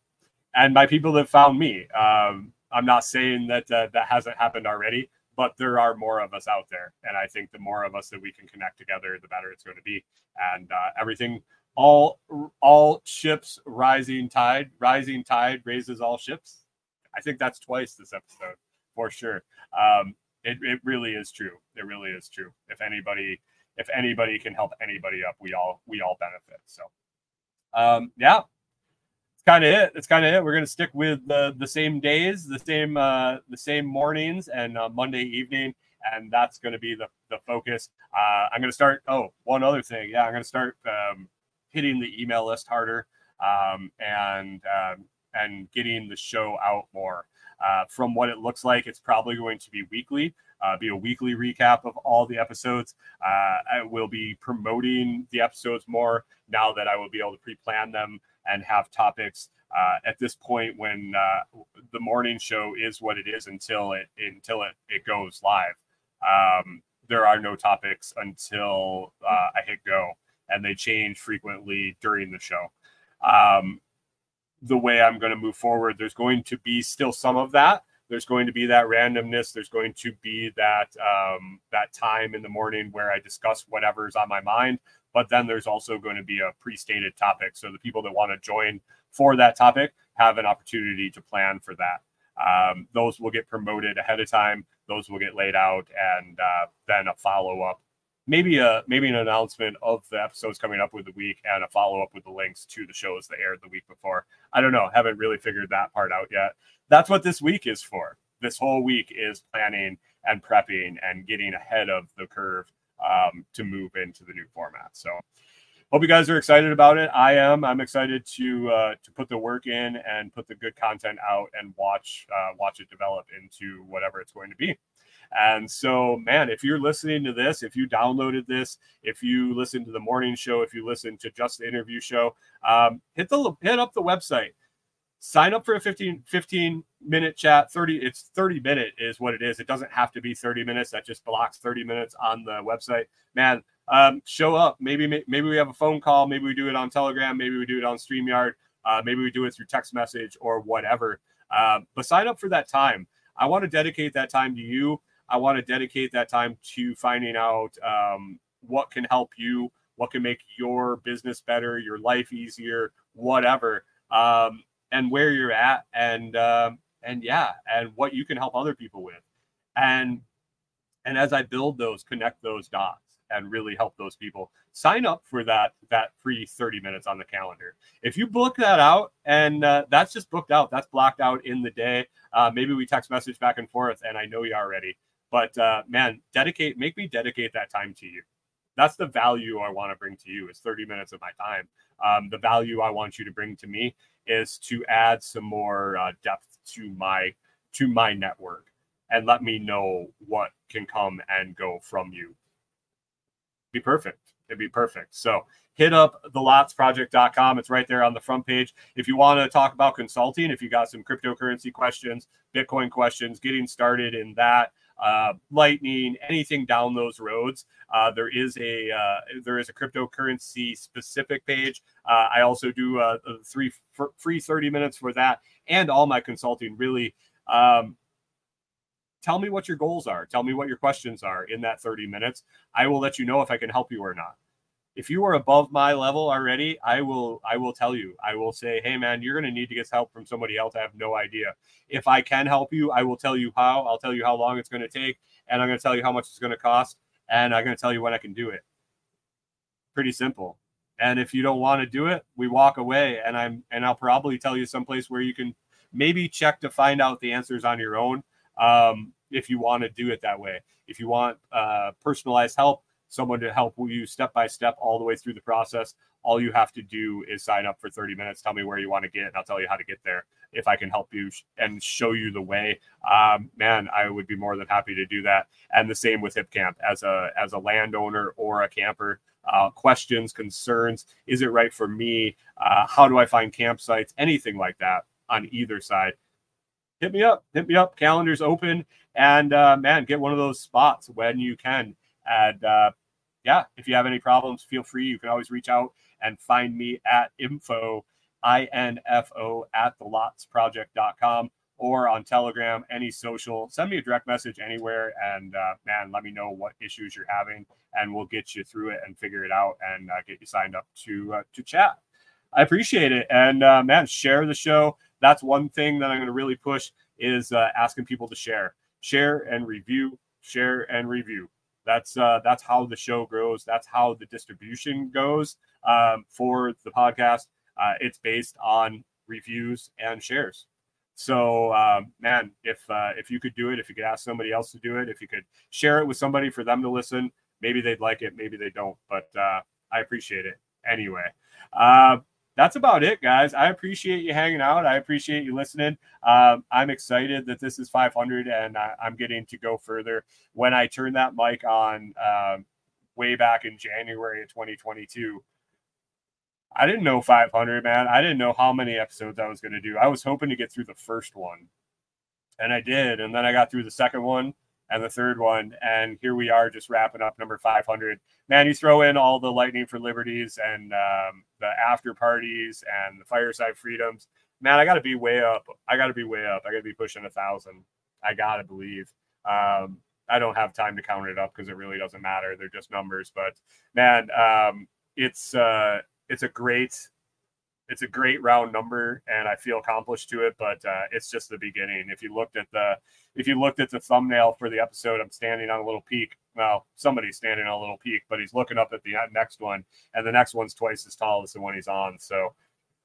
Speaker 1: and my people that found me. Um, I'm not saying that uh, that hasn't happened already, but there are more of us out there, and I think the more of us that we can connect together, the better it's going to be. And uh, everything, all all ships rising tide, rising tide raises all ships. I think that's twice this episode for sure. Um, it, it really is true. It really is true. If anybody if anybody can help anybody up, we all we all benefit. So um, yeah, kind of it. That's kind of it. We're gonna stick with the the same days, the same uh, the same mornings, and uh, Monday evening, and that's gonna be the the focus. Uh, I'm gonna start. Oh, one other thing. Yeah, I'm gonna start um, hitting the email list harder um, and um, and getting the show out more. Uh, from what it looks like, it's probably going to be weekly, uh, be a weekly recap of all the episodes. Uh, I will be promoting the episodes more now that I will be able to pre plan them and have topics. Uh, at this point, when uh, the morning show is what it is until it until it, it goes live, um, there are no topics until uh, I hit go, and they change frequently during the show. Um, the way I'm going to move forward. There's going to be still some of that. There's going to be that randomness. There's going to be that um, that time in the morning where I discuss whatever's on my mind. But then there's also going to be a pre-stated topic, so the people that want to join for that topic have an opportunity to plan for that. Um, those will get promoted ahead of time. Those will get laid out, and uh, then a follow-up maybe a maybe an announcement of the episodes coming up with the week and a follow up with the links to the shows that aired the week before. I don't know, haven't really figured that part out yet. That's what this week is for. This whole week is planning and prepping and getting ahead of the curve um, to move into the new format. So hope you guys are excited about it. I am. I'm excited to uh, to put the work in and put the good content out and watch uh, watch it develop into whatever it's going to be. And so, man, if you're listening to this, if you downloaded this, if you listen to the morning show, if you listen to just the interview show, um, hit the hit up the website. Sign up for a 15, 15 minute chat. 30, it's 30 minute is what it is. It doesn't have to be 30 minutes. That just blocks 30 minutes on the website. Man, um, show up. Maybe maybe we have a phone call. Maybe we do it on Telegram. Maybe we do it on StreamYard. Uh, maybe we do it through text message or whatever. Uh, but sign up for that time. I want to dedicate that time to you. I want to dedicate that time to finding out um, what can help you, what can make your business better, your life easier, whatever, um, and where you're at, and um, and yeah, and what you can help other people with, and and as I build those, connect those dots and really help those people sign up for that that free 30 minutes on the calendar if you book that out and uh, that's just booked out that's blocked out in the day uh, maybe we text message back and forth and i know you already but uh, man, dedicate, make me dedicate that time to you. That's the value I want to bring to you is 30 minutes of my time. Um, the value I want you to bring to me is to add some more uh, depth to my to my network and let me know what can come and go from you. Be perfect. It'd be perfect. So hit up the lotsproject.com. It's right there on the front page. If you want to talk about consulting, if you got some cryptocurrency questions, Bitcoin questions, getting started in that, uh, Lightning, anything down those roads. Uh, there is a uh, there is a cryptocurrency specific page. Uh, I also do uh, three free thirty minutes for that, and all my consulting. Really, um, tell me what your goals are. Tell me what your questions are in that thirty minutes. I will let you know if I can help you or not if you are above my level already i will i will tell you. I will say hey man you're going to need to get help from somebody else. I have no idea. If i can help you i will tell you how. I'll tell you how long it's going to take and i'm going to tell you how much it's going to cost and i'm going to tell you when i can do it. Pretty simple. And if you don't want to do it we walk away and i'm and i'll probably tell you someplace where you can maybe check to find out the answers on your own um, if you want to do it that way. If you want uh, personalized help, someone to help you step by step all the way through the process, all you have to do is sign up for 30 minutes. Tell me where you want to get, and I'll tell you how to get there. If I can help you and show you the way, um, man, I would be more than happy to do that. And the same with Hipcamp as a as a landowner or a camper. Uh, questions, concerns. Is it right for me? Uh, how do I find campsites? Anything like that on either side. Hit me up. Hit me up. Calendar's open, and uh, man, get one of those spots when you can. And uh, yeah, if you have any problems, feel free. You can always reach out and find me at info, I-N-F-O at the lotsproject.com or on Telegram, any social. Send me a direct message anywhere and uh, man, let me know what issues you're having and we'll get you through it and figure it out and uh, get you signed up to uh, to chat. I appreciate it. And uh, man, share the show. That's one thing that I'm going to really push is uh, asking people to share, share and review, share and review that's uh, that's how the show grows. That's how the distribution goes um, for the podcast. Uh, it's based on reviews and shares. So, um, man, if uh, if you could do it, if you could ask somebody else to do it, if you could share it with somebody for them to listen, maybe they'd like it, maybe they don't. But uh, I appreciate it anyway. That's about it, guys. I appreciate you hanging out. I appreciate you listening. Um, I'm excited that this is 500 and I, am getting to go further. When I turned that mic on um, way back in January of 2022, I didn't know 500, man. I didn't know how many episodes I was going to do. I was hoping to get through the first one, and I did. And then I got through the second one, and the third one. And here we are just wrapping up number 500. Man, you throw in all the Lightning for Liberties and um, the after parties and the Fireside Freedoms. Man, I got to be way up. I got to be way up. I got to be pushing a thousand. I got to believe. Um, I don't have time to count it up because it really doesn't matter. They're just numbers. But man, um, it's uh, it's a great it's a great round number and I feel accomplished to it, but uh, it's just the beginning. If you looked at the if you looked at the thumbnail for the episode, I'm standing on a little peak. Well, somebody's standing on a little peak, but he's looking up at the next one, and the next one's twice as tall as the one he's on. So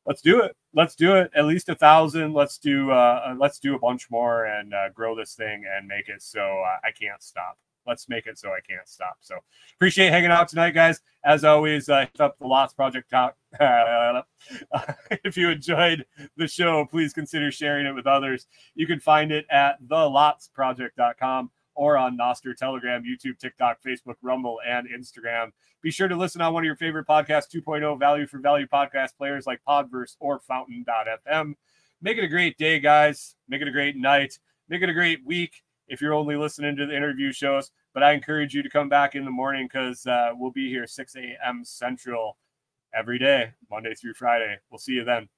Speaker 1: let's do it. Let's do it. At least a thousand. Let's do uh, let's do a bunch more and uh, grow this thing and make it so uh, I can't stop let's make it so I can't stop. So appreciate hanging out tonight, guys. As always, uh, hit up the Lots Project talk. <laughs> if you enjoyed the show, please consider sharing it with others. You can find it at thelotsproject.com or on Nostr, Telegram, YouTube, TikTok, Facebook, Rumble, and Instagram. Be sure to listen on one of your favorite podcast 2.0 value for value podcast players like Podverse or Fountain.fm. Make it a great day, guys. Make it a great night. Make it a great week if you're only listening to the interview shows. But I encourage you to come back in the morning because uh, we'll be here 6 a.m. Central every day, Monday through Friday. We'll see you then.